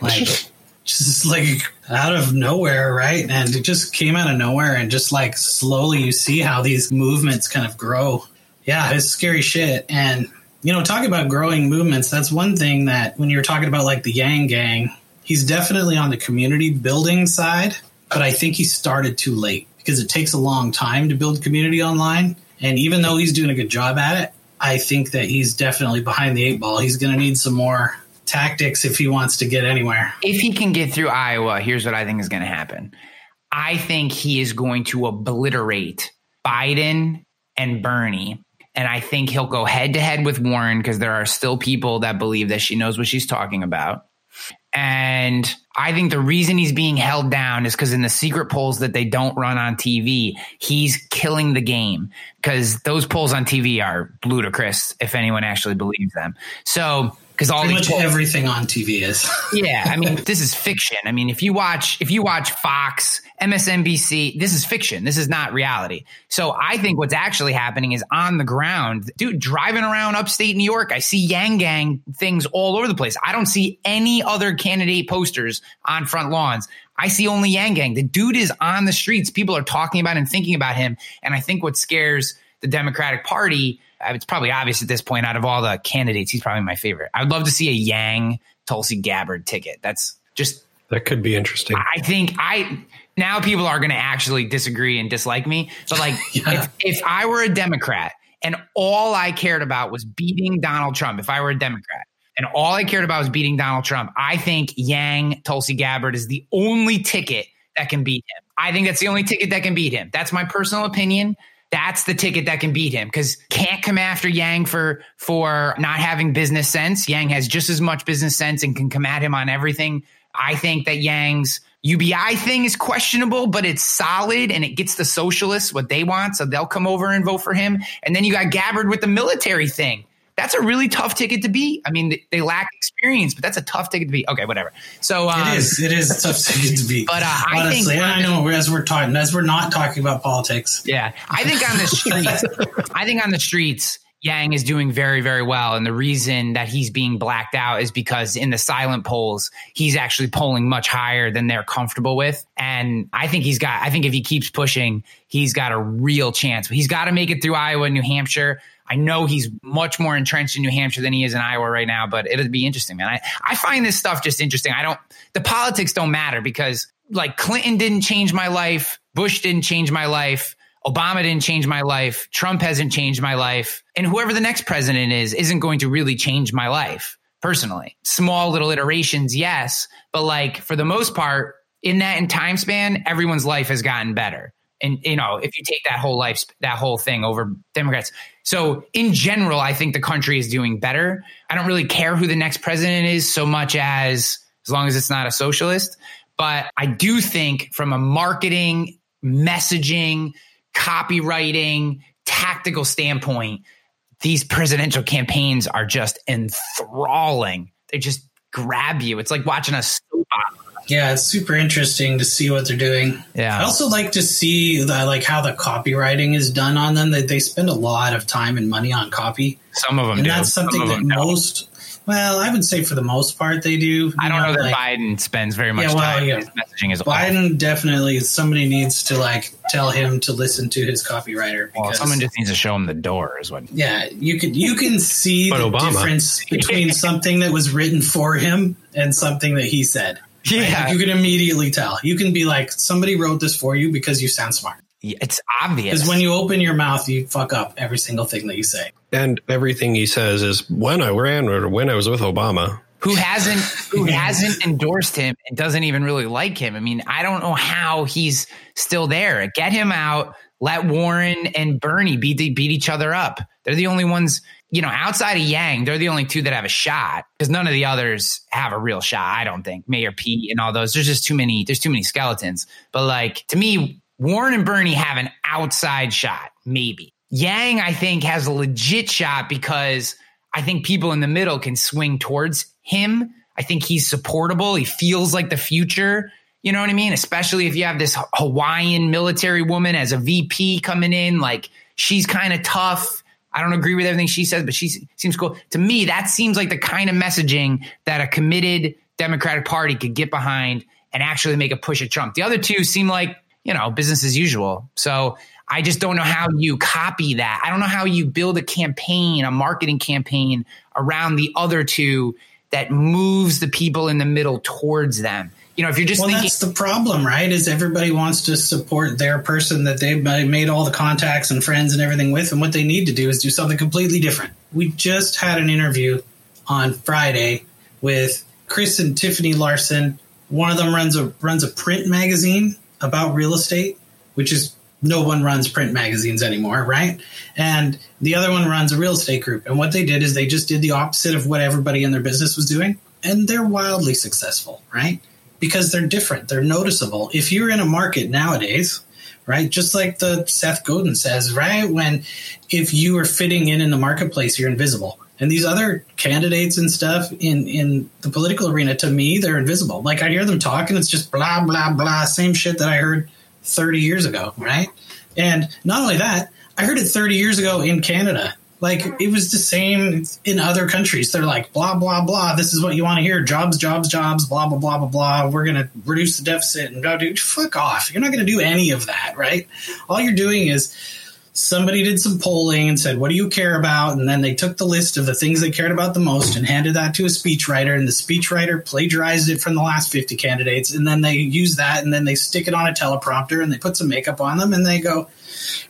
Like, <laughs> just like out of nowhere, right? And it just came out of nowhere, and just like slowly you see how these movements kind of grow. Yeah, it's scary shit. And you know, talking about growing movements, that's one thing that when you're talking about like the Yang Gang, he's definitely on the community building side, but I think he started too late because it takes a long time to build community online. And even though he's doing a good job at it, I think that he's definitely behind the eight ball. He's going to need some more tactics if he wants to get anywhere. If he can get through Iowa, here's what I think is going to happen. I think he is going to obliterate Biden and Bernie. And I think he'll go head to head with Warren because there are still people that believe that she knows what she's talking about. And I think the reason he's being held down is because in the secret polls that they don't run on TV, he's killing the game because those polls on TV are ludicrous if anyone actually believes them. So because all Pretty much polls- everything on TV is. <laughs> yeah, I mean, this is fiction. I mean, if you watch if you watch Fox, MSNBC, this is fiction. This is not reality. So I think what's actually happening is on the ground, dude, driving around upstate New York, I see Yang Gang things all over the place. I don't see any other candidate posters on front lawns. I see only Yang Gang. The dude is on the streets. People are talking about and thinking about him. And I think what scares the Democratic Party, it's probably obvious at this point, out of all the candidates, he's probably my favorite. I would love to see a Yang Tulsi Gabbard ticket. That's just That could be interesting. I think I now people are going to actually disagree and dislike me. But like, <laughs> Yeah. if, if I were a Democrat and all I cared about was beating Donald Trump, if I were a Democrat and all I cared about was beating Donald Trump, I think Yang Tulsi Gabbard is the only ticket that can beat him. I think that's the only ticket that can beat him. That's my personal opinion. That's the ticket that can beat him because can't come after Yang for for not having business sense. Yang has just as much business sense and can come at him on everything. I think that Yang's UBI thing is questionable, but it's solid and it gets the socialists what they want, so they'll come over and vote for him. And then you got Gabbard with the military thing. That's a really tough ticket to beat. I mean, they, they lack experience, but that's a tough ticket to beat. Okay, whatever. So um, It is. It is a tough <laughs> ticket to beat. But, uh, I honestly, think- and I know as we're talking, as we're not talking about politics. Yeah, I think on the streets, <laughs> I think on the streets, Yang is doing very, very well, and the reason that he's being blacked out is because in the silent polls, he's actually polling much higher than they're comfortable with, and I think he's got. I think if he keeps pushing, he's got a real chance. He's got to make it through Iowa, and New Hampshire. I know he's much more entrenched in New Hampshire than he is in Iowa right now, but it'll be interesting, man. I, I find this stuff just interesting. I don't, the politics don't matter because like Clinton didn't change my life. Bush didn't change my life. Obama didn't change my life. Trump hasn't changed my life. And whoever the next president is, isn't going to really change my life personally. Small little iterations, yes. But like for the most part, in that in time span, everyone's life has gotten better. And you know, if you take that whole life, that whole thing over Democrats. So in general, I think the country is doing better. I don't really care who the next president is so much as as long as it's not a socialist. But I do think from a marketing, messaging, copywriting, tactical standpoint, these presidential campaigns are just enthralling. They just grab you. It's like watching a soap opera. Yeah, it's super interesting to see what they're doing. Yeah. I also like to see the, like how the copywriting is done on them. They, they spend a lot of time and money on copy, Some of them and do. that's something Some that don't. most. Well, I would say for the most part they do. You I don't know that like, Biden spends very much Yeah, well, time. yeah. His messaging is awful. Biden definitely somebody needs to like tell him to listen to his copywriter because Well, someone just needs to show him the door, is what. yeah, you can you can see the Obama. difference between <laughs> something that was written for him and something that he said. Right? Yeah. you can immediately tell. You can be like, somebody wrote this for you because you sound smart. It's obvious. Because when you open your mouth, you fuck up every single thing that you say. and everything he says is when I ran or when I was with Obama. who <laughs> hasn't who <laughs> hasn't endorsed him and doesn't even really like him. I mean, I don't know how he's still there. Get him out. Let Warren and Bernie beat beat each other up. They're the only ones, you know, outside of Yang, they're the only two that have a shot because none of the others have a real shot. I don't think Mayor Pete and all those. There's just too many. There's too many skeletons. But like to me, Warren and Bernie have an outside shot, maybe. Yang, I think, has a legit shot because I think people in the middle can swing towards him. I think he's supportable. He feels like the future. You know what I mean? Especially if you have this Hawaiian military woman as a VP coming in, like she's kind of tough. I don't agree with everything she says, but she seems cool. To me, that seems like the kind of messaging that a committed Democratic Party could get behind and actually make a push at Trump. The other two seem like, you know, business as usual. So I just don't know how you copy that. I don't know how you build a campaign, a marketing campaign around the other two that moves the people in the middle towards them. You know, if you're just Well, thinking, that's the problem, right? Is everybody wants to support their person that they've made all the contacts and friends and everything with, and what they need to do is do something completely different. We just had an interview on Friday with Chris and Tiffany Larson. One of them runs a runs a print magazine about real estate, which is no one runs print magazines anymore, right? And the other one runs a real estate group. And what they did is they just did the opposite of what everybody in their business was doing, and they're wildly successful, right? Because they're different. They're noticeable. If you're in a market nowadays, right, just like the Seth Godin says, right, when if you are fitting in in the marketplace, you're invisible. And these other candidates and stuff in in the political arena, to me, they're invisible. Like I hear them talk, and it's just blah blah blah, same shit that I heard 30 years ago, right? And not only that, I heard it 30 years ago in Canada. Like it was the same in other countries. They're like blah blah blah. This is what you want to hear: jobs, jobs, jobs. Blah blah blah blah blah. We're gonna reduce the deficit and go, dude, fuck off. You're not gonna do any of that, right? All you're doing is somebody did some polling and said, What do you care about? And then they took the list of the things they cared about the most and handed that to a speechwriter. And the speechwriter plagiarized it from the last 50 candidates. And then they use that and then they stick it on a teleprompter and they put some makeup on them and they go,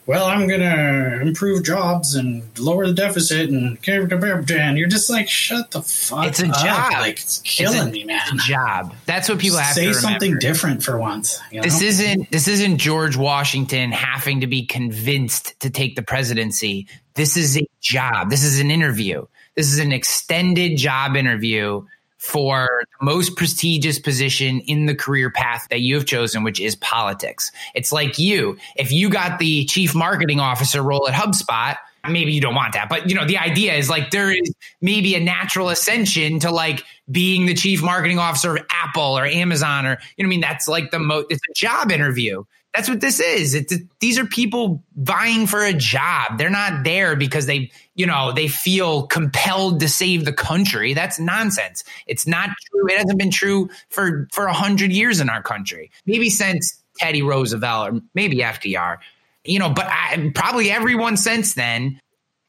Well, I'm going to improve jobs and lower the deficit. And, and you're just like, Shut the fuck It's a up. job. Like, it's killing It's a- me, man. It's a job. That's what people have Say to something different for once. You know? This isn't this isn't George Washington having to be convinced to take the presidency. This is a job. This is an interview. This is an extended job interview for the most prestigious position in the career path that you have chosen, which is politics. It's like you. If you got the chief marketing officer role at HubSpot, maybe you don't want that, but you know, the idea is like there is maybe a natural ascension to like being the chief marketing officer of Apple or Amazon or you know I mean that's like the most it's a job interview. That's what this is. It's these are people vying for a job. They're not there because they, you know, they feel compelled to save the country. That's nonsense. It's not true. It hasn't been true for for a hundred years in our country. Maybe since Teddy Roosevelt or maybe FDR. You know, but I, probably everyone since then,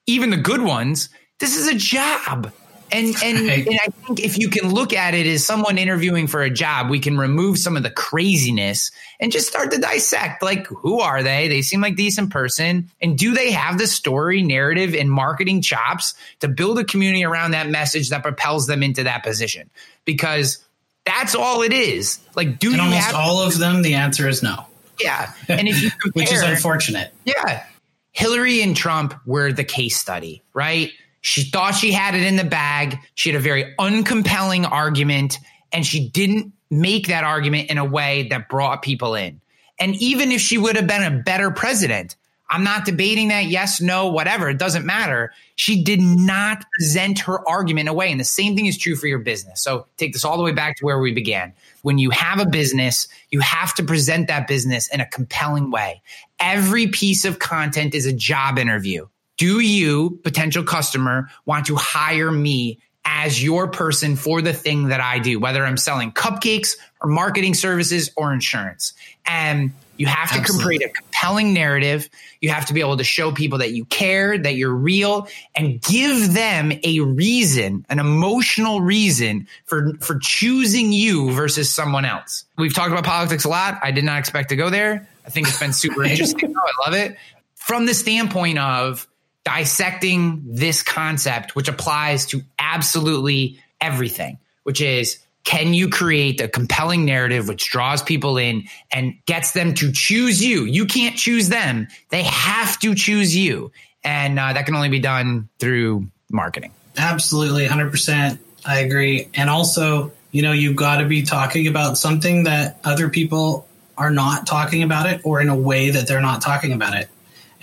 even the good ones, this is a job. And <laughs> and, Right. and I think if you can look at it as someone interviewing for a job, we can remove some of the craziness and just start to dissect like who are they? They seem like decent person. And do they have the story, narrative, and marketing chops to build a community around that message that propels them into that position? Because that's all it is. Like, do and you almost have all of them, the answer is no, yeah. And if you compare, <laughs> which is unfortunate. yeah. Hillary and Trump were the case study, right? She thought she had it in the bag. She had a very uncompelling argument, and she didn't make that argument in a way that brought people in. And even if she would have been a better president, I'm not debating that, yes, no, whatever, it doesn't matter. She did not present her argument away. And the same thing is true for your business. So take this all the way back to where we began. When you have a business, you have to present that business in a compelling way. Every piece of content is a job interview. Do you, potential customer, want to hire me as your person for the thing that I do, whether I'm selling cupcakes or marketing services or insurance? And you have to Absolutely. create a compelling narrative. You have to be able to show people that you care, that you're real, and give them a reason, an emotional reason for for choosing you versus someone else. We've talked about politics a lot. I did not expect to go there. I think it's been super <laughs> interesting. I love it. From the standpoint of dissecting this concept, which applies to absolutely everything, which is can you create a compelling narrative which draws people in and gets them to choose you? You can't choose them, they have to choose you. And uh, that can only be done through marketing. Absolutely, 100%. I agree. And also, you know, you've got to be talking about something that other people are not talking about it or in a way that they're not talking about it.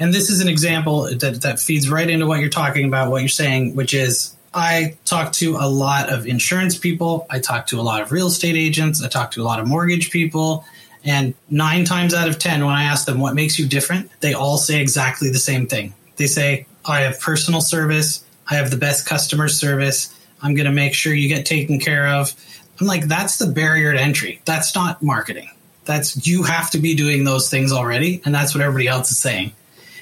And this is an example that, that feeds right into what you're talking about, what you're saying, which is I talk to a lot of insurance people. I talk to a lot of real estate agents. I talk to a lot of mortgage people. And nine times out of 10, when I ask them what makes you different, they all say exactly the same thing. They say, I have personal service. I have the best customer service. I'm going to make sure you get taken care of. I'm like, that's the barrier to entry. That's not marketing. That's you have to be doing those things already. And that's what everybody else is saying.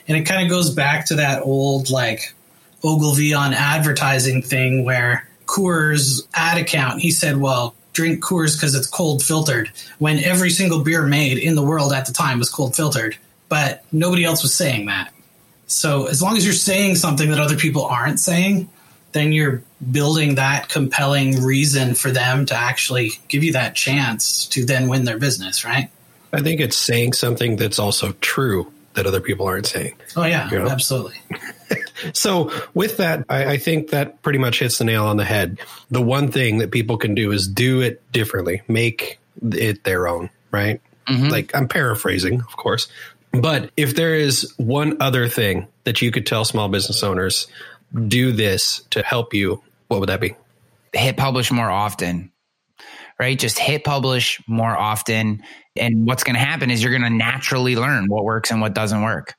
And it kind of goes back to that old like Ogilvy on advertising thing where Coors ad account, he said, well, drink Coors because it's cold filtered when every single beer made in the world at the time was cold filtered. But nobody else was saying that. So as long as you're saying something that other people aren't saying, then you're building that compelling reason for them to actually give you that chance to then win their business, right? I think it's saying something that's also true that other people aren't saying. Oh yeah, Yeah. absolutely. <laughs> So, with that, I, I think that pretty much hits the nail on the head. The one thing that people can do is do it differently. Make it their own, right? Mm-hmm. Like I'm paraphrasing, of course. But if there is one other thing that you could tell small business owners, do this to help you, what would that be? Hit publish more often, right? Just hit publish more often. And what's going to happen is you're going to naturally learn what works and what doesn't work.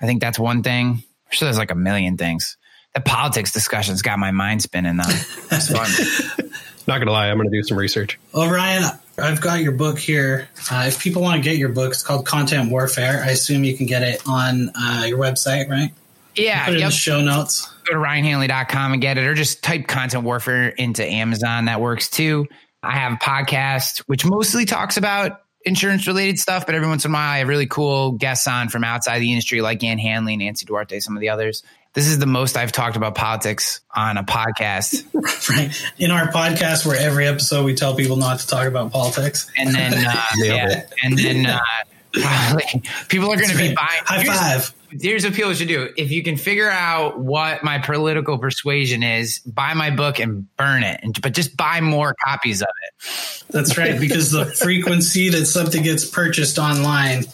I think that's one thing. I'm sure there's like a million things. The politics discussion's got my mind spinning though. It's <laughs> fun. Not gonna lie, I'm gonna do some research. Well, Ryan, I've got your book here. Uh, if people want to get your book, it's called Content Warfare. I assume you can get it on uh, your website, right? Yeah. Put it yep. in the show notes. Go to ryanhanley.com and get it, or just type Content Warfare into Amazon. That works too. I have a podcast which mostly talks about insurance related stuff, but every once in a while I have really cool guests on from outside the industry, like Ann Handley, Nancy Duarte, some of the others. This is the most I've talked about politics on a podcast. <laughs> right. In our podcast, where every episode we tell people not to talk about politics. And then, uh, <laughs> yeah, and then uh, <laughs> probably people are going to be buying. High five. Here's what people should do. If you can figure out what my political persuasion is, buy my book and burn it. And, but just buy more copies of it. That's right. Because the <laughs> frequency that something gets purchased online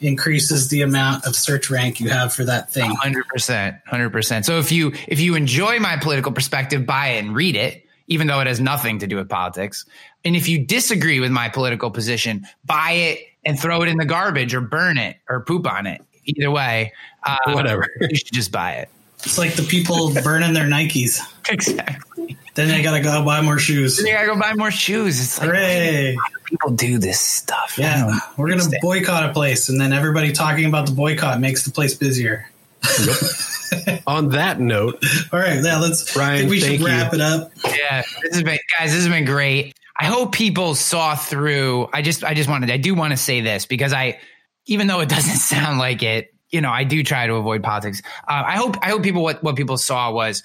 increases the amount of search rank you have for that thing. 100%. 100%. So if you if you enjoy my political perspective, buy it and read it even though it has nothing to do with politics. And if you disagree with my political position, buy it and throw it in the garbage or burn it or poop on it. Either way, uh, whatever. You should just buy it. It's like the people <laughs> burning their Nikes. Exactly. Then they gotta go buy more shoes. Then they gotta go buy more shoes. It's like Hooray. people do this stuff. Yeah, we're gonna boycott a place, and then everybody talking about the boycott makes the place busier. Yep. <laughs> On that note, all right, yeah, let's. Ryan, we should wrap you. it up. Yeah, this has been, guys. This has been great. I hope people saw through. I just, I just wanted, I do want to say this because I, even though it <laughs> doesn't sound like it, you know, I do try to avoid politics. Uh, I hope, I hope people what what people saw was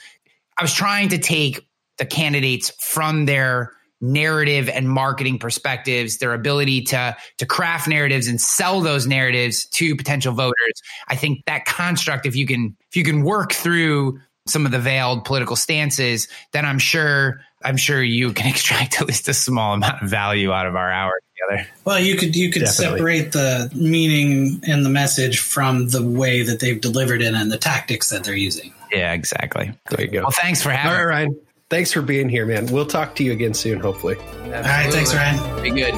I was trying to take the candidates from their narrative and marketing perspectives, their ability to to craft narratives and sell those narratives to potential voters. I think that construct, if you can if you can work through some of the veiled political stances, then I'm sure I'm sure you can <laughs> extract at least a small amount of value out of our hour together. Well, you could you could Definitely. separate the meaning and the message from the way that they've delivered it and the tactics that they're using. Yeah, exactly. There you go. Well, thanks for having. All right, Ryan. Thanks for being here, man. We'll talk to you again soon, hopefully. Absolutely. All right, thanks, Ryan. Be good.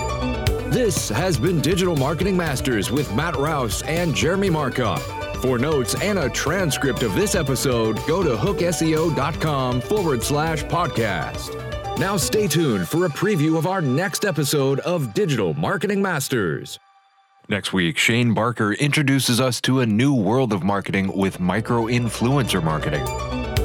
This has been Digital Marketing Masters with Matt Rouse and Jeremy Markoff. For notes and a transcript of this episode, go to hookseo.com forward slash podcast. Now stay tuned for a preview of our next episode of Digital Marketing Masters. Next week, Shane Barker introduces us to a new world of marketing with micro influencer marketing.